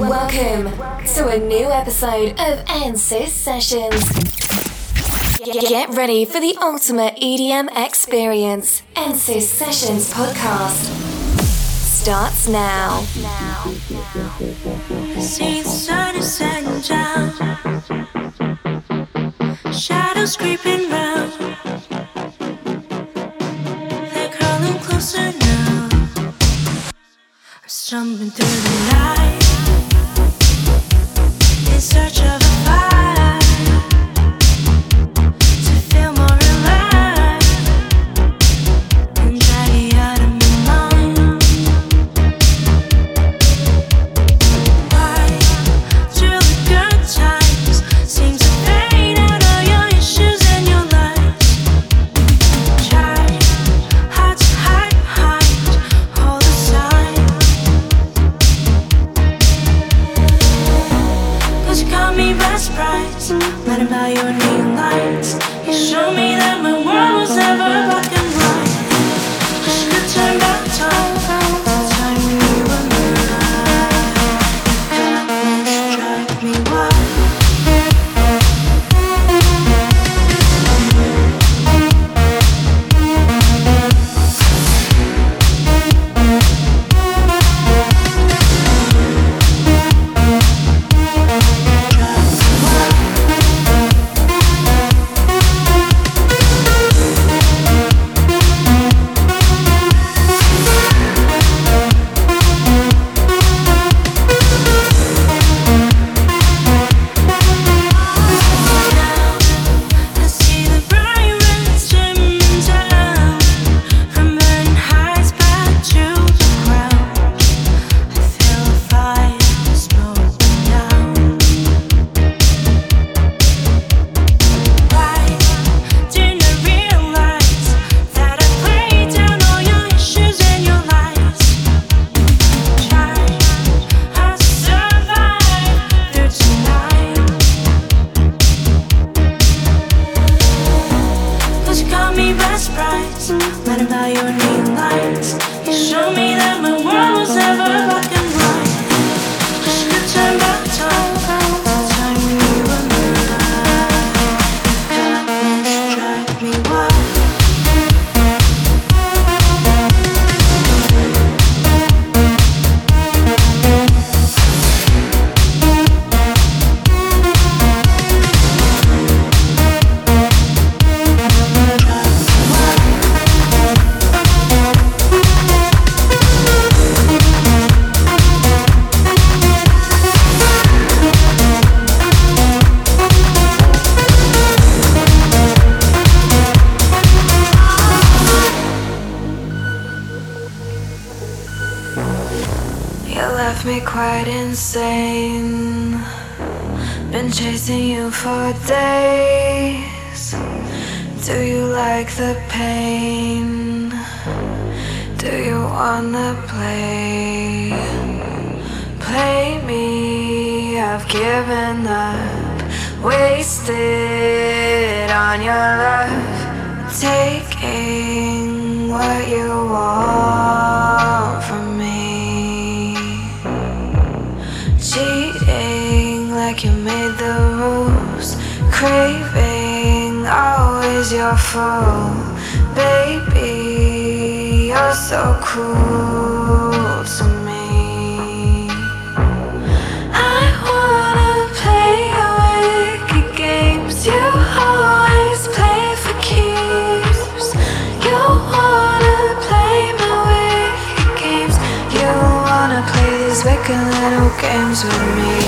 Welcome to a new episode of Enhanced Sessions. Get ready for the ultimate EDM experience. Enhanced Sessions podcast starts now. See the sun is setting down. Shadows creeping round. They're crawling closer now. I'm Stumbling through the night search of a fire. up Wasted on your love Taking what you want from me. Cheating like you made the rules Craving always your fool Baby, you're so cruel. making little games with me.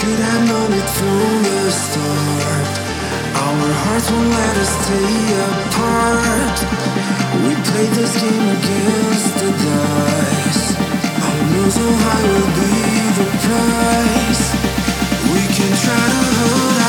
Should have known it from the start. Our hearts won't let us stay apart. We played this game against the dice. I know so high will be the price. We can try to hold.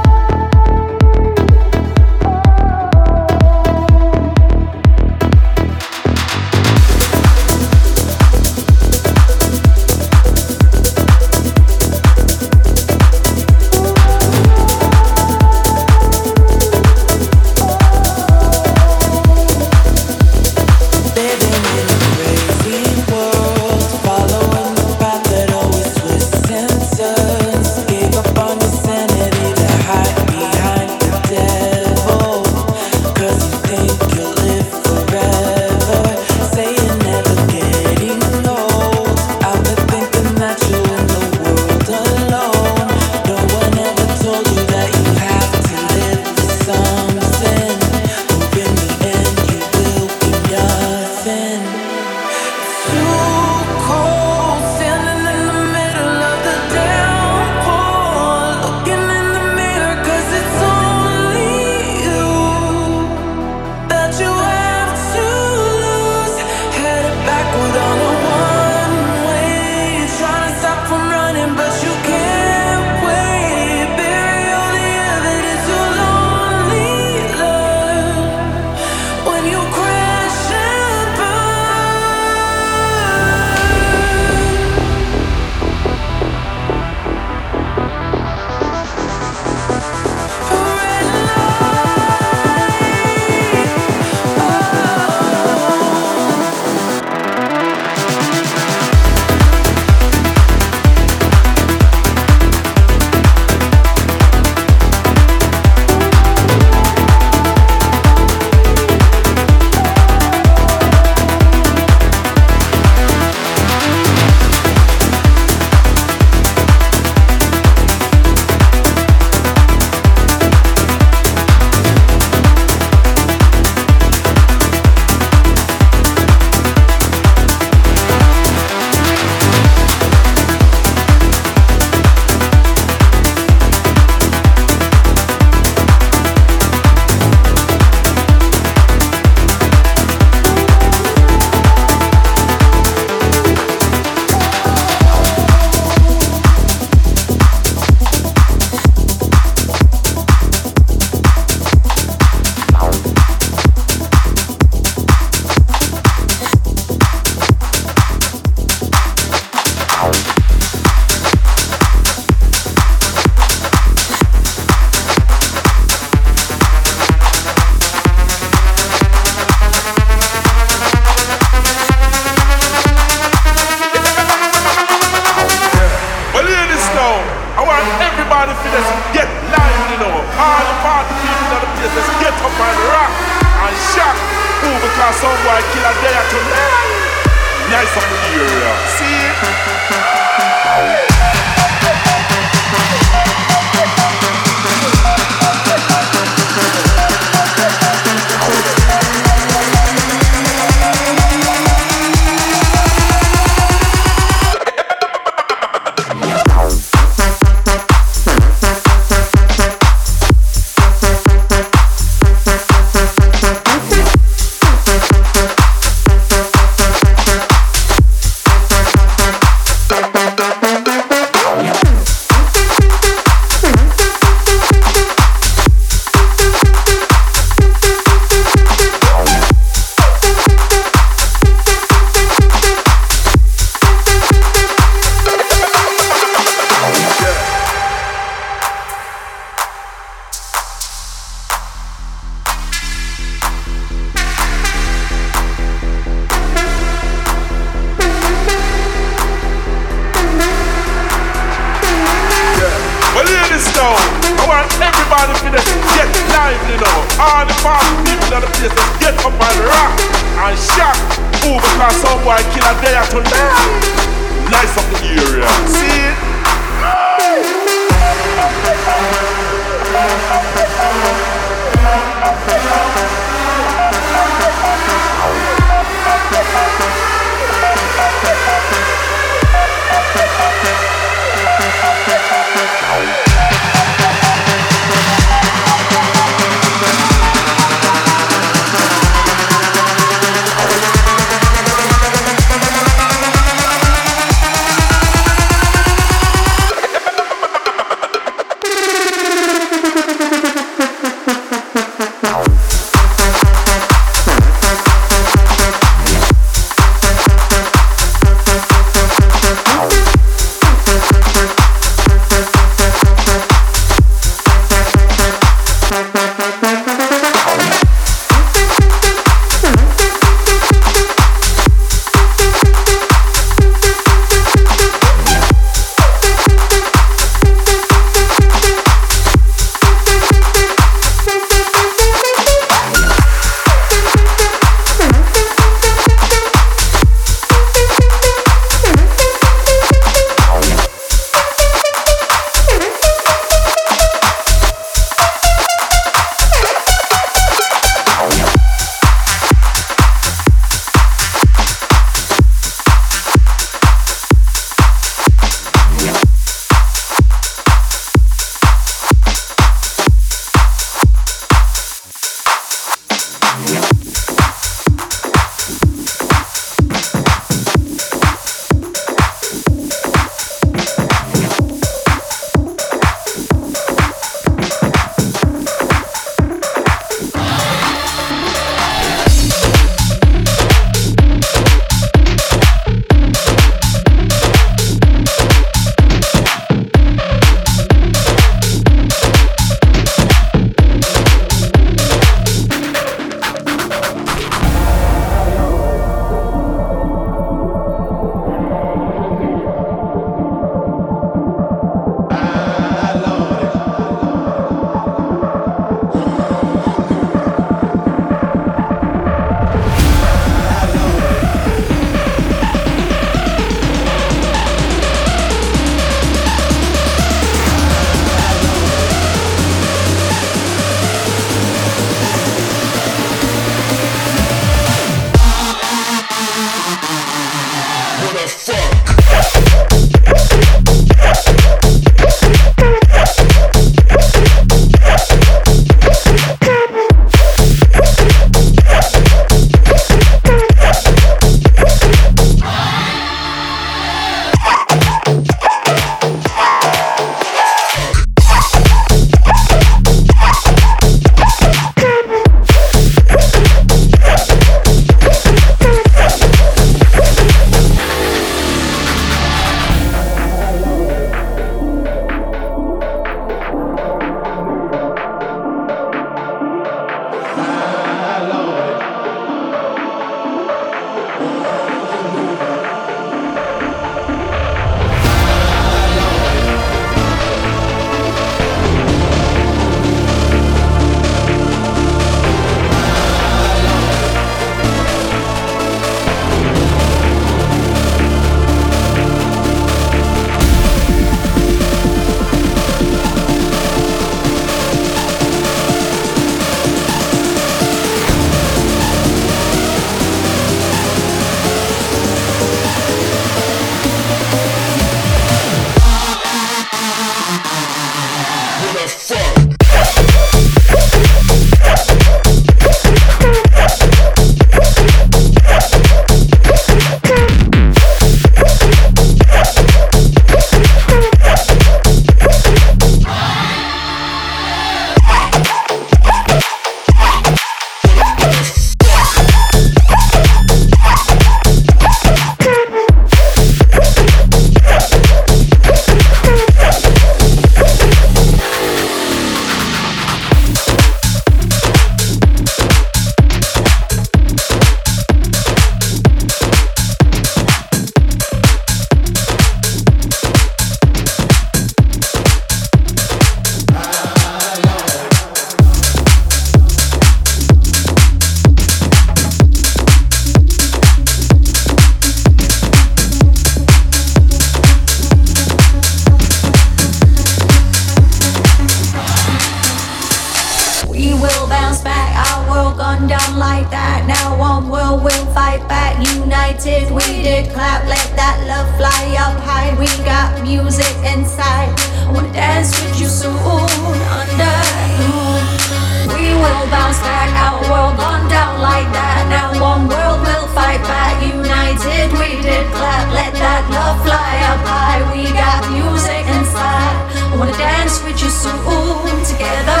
wanna dance with you, so all together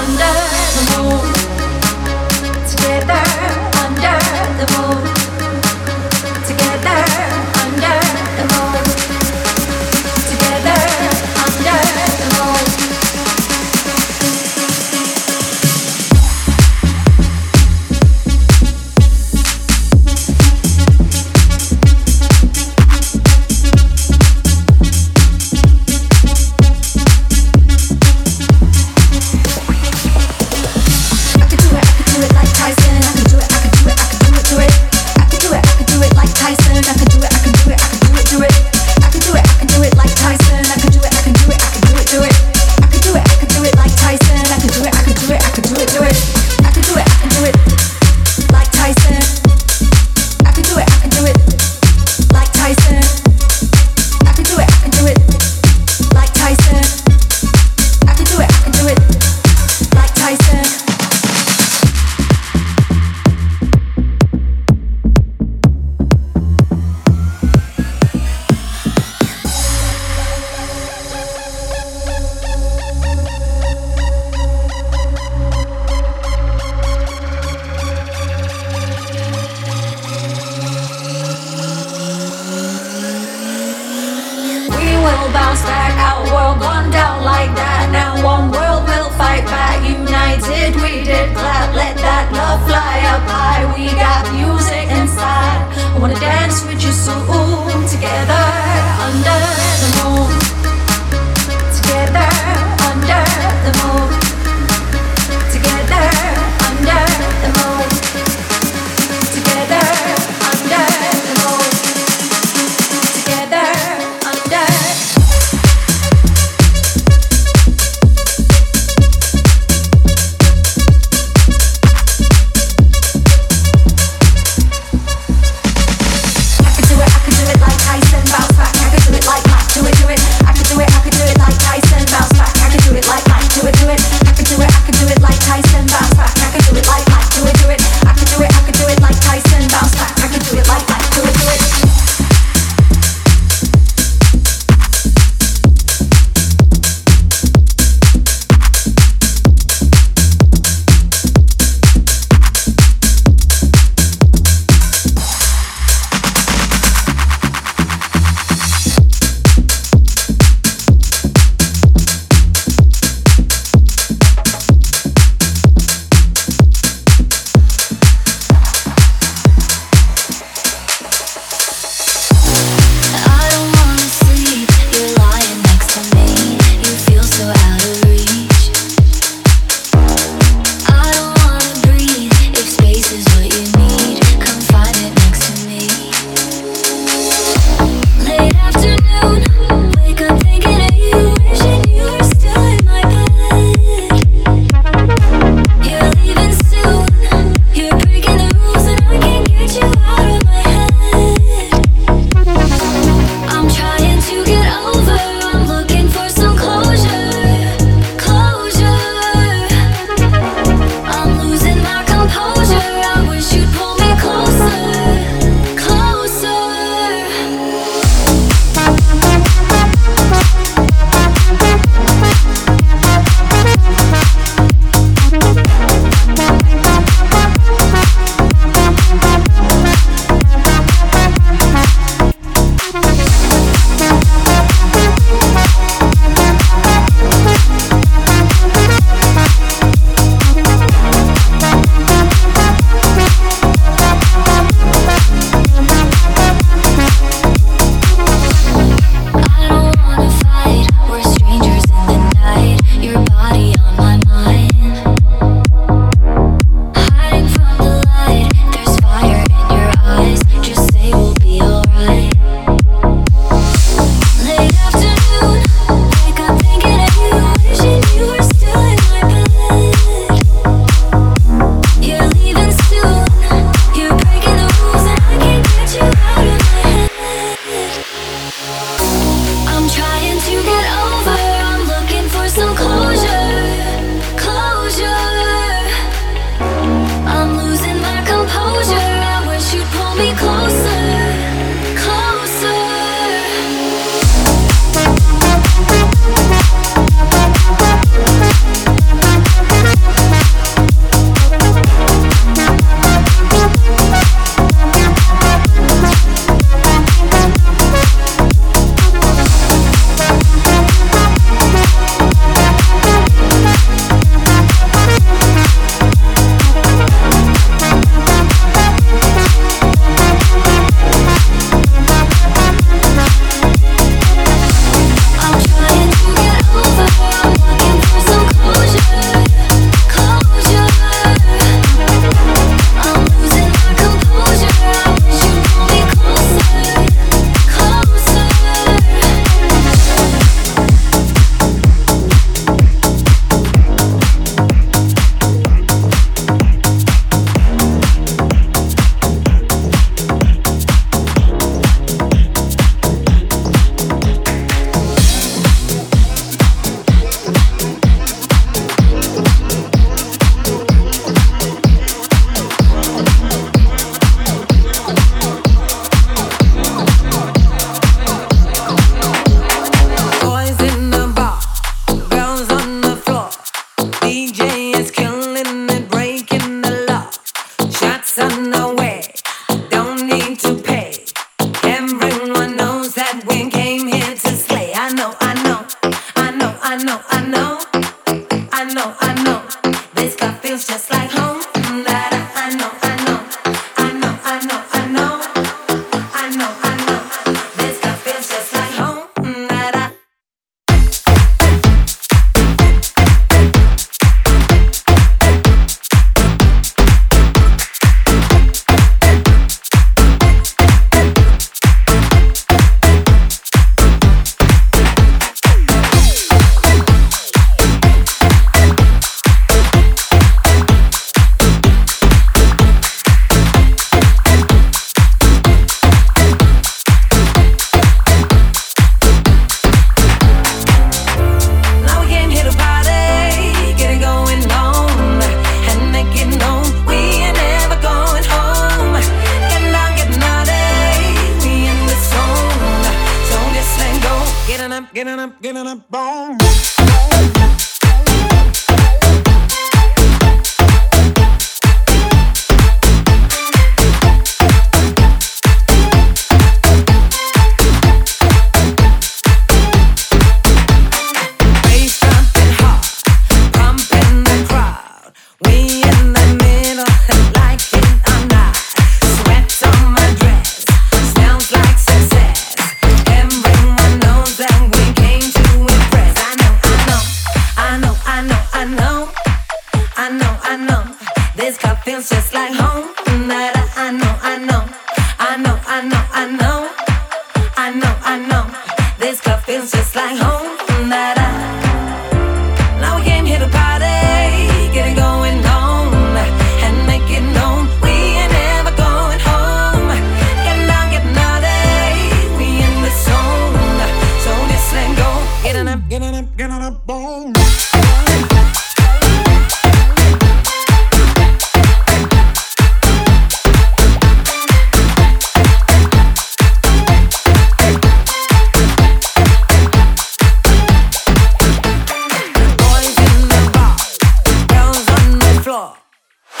under the moon. Together under the moon.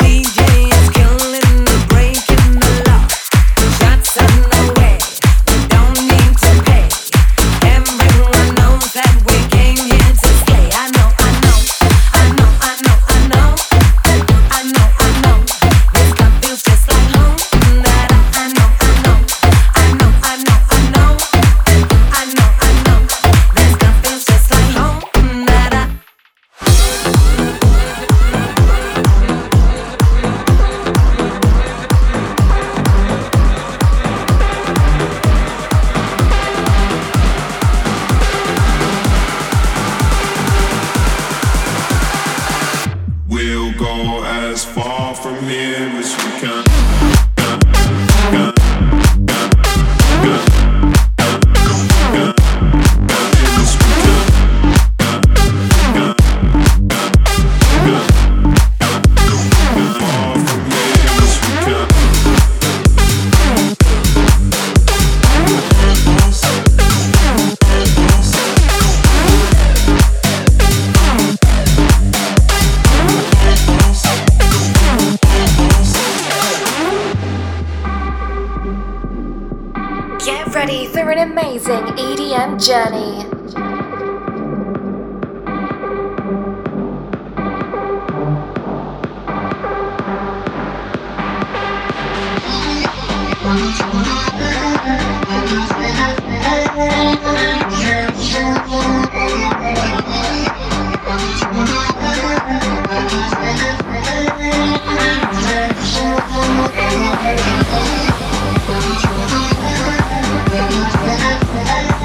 Drop it, drop it, low,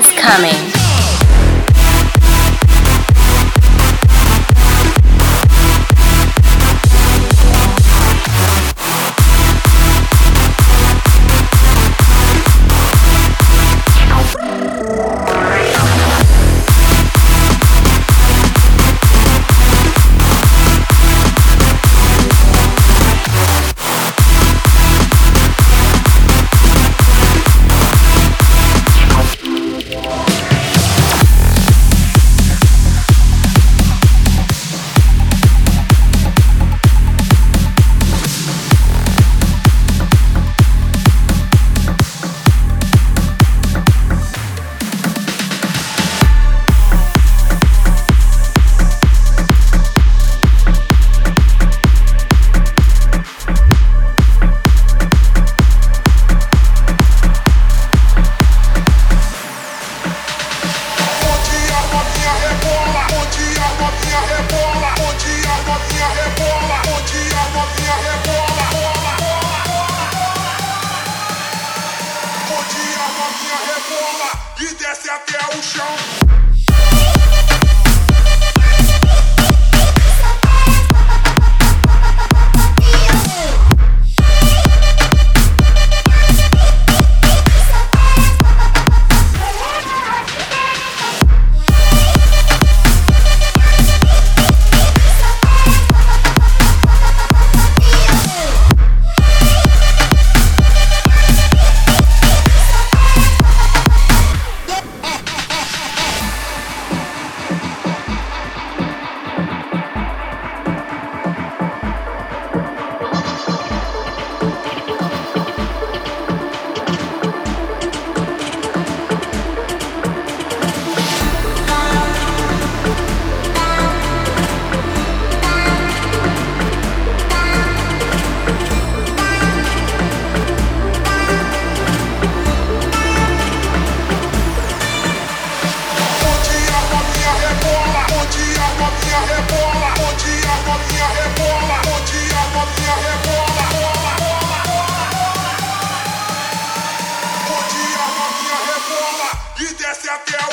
is coming.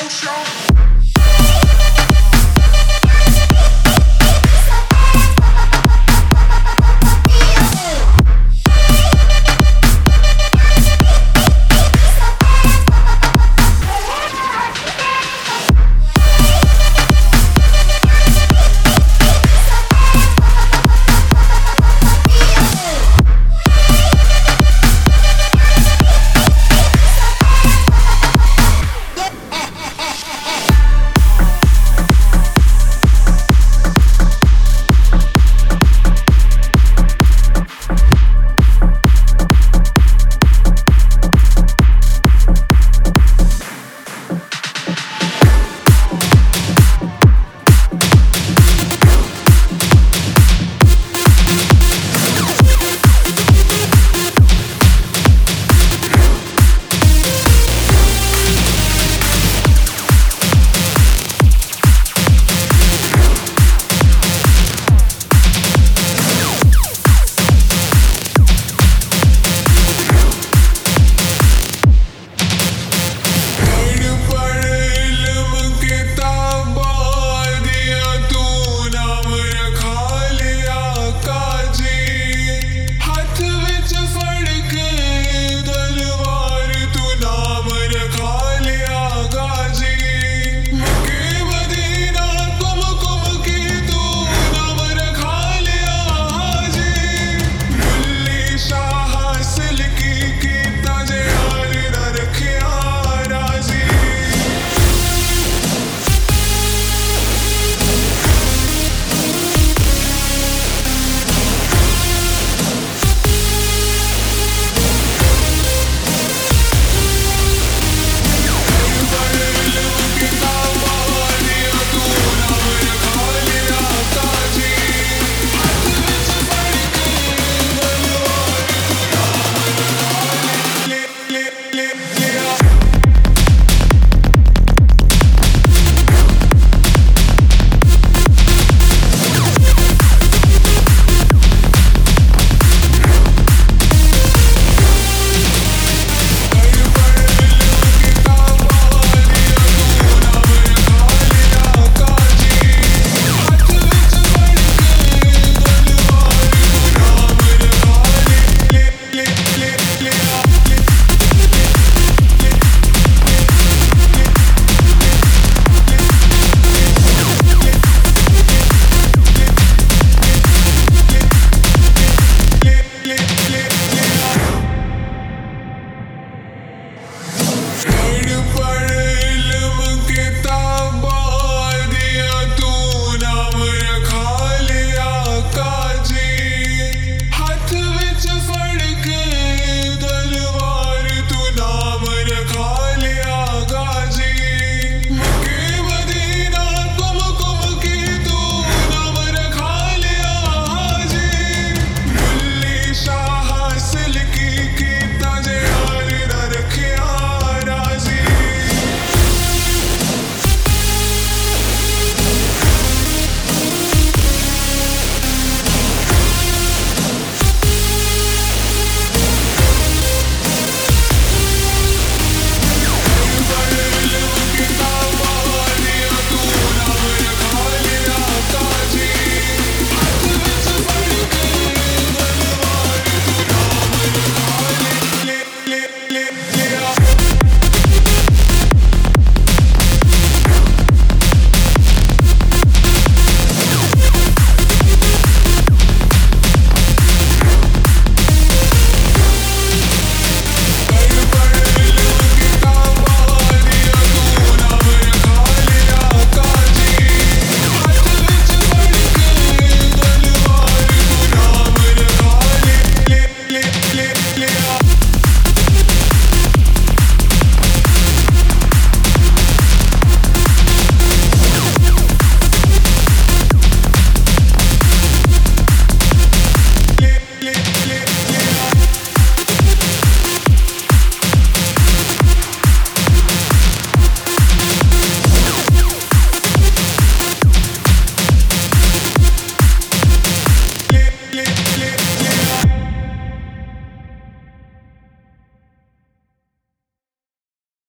E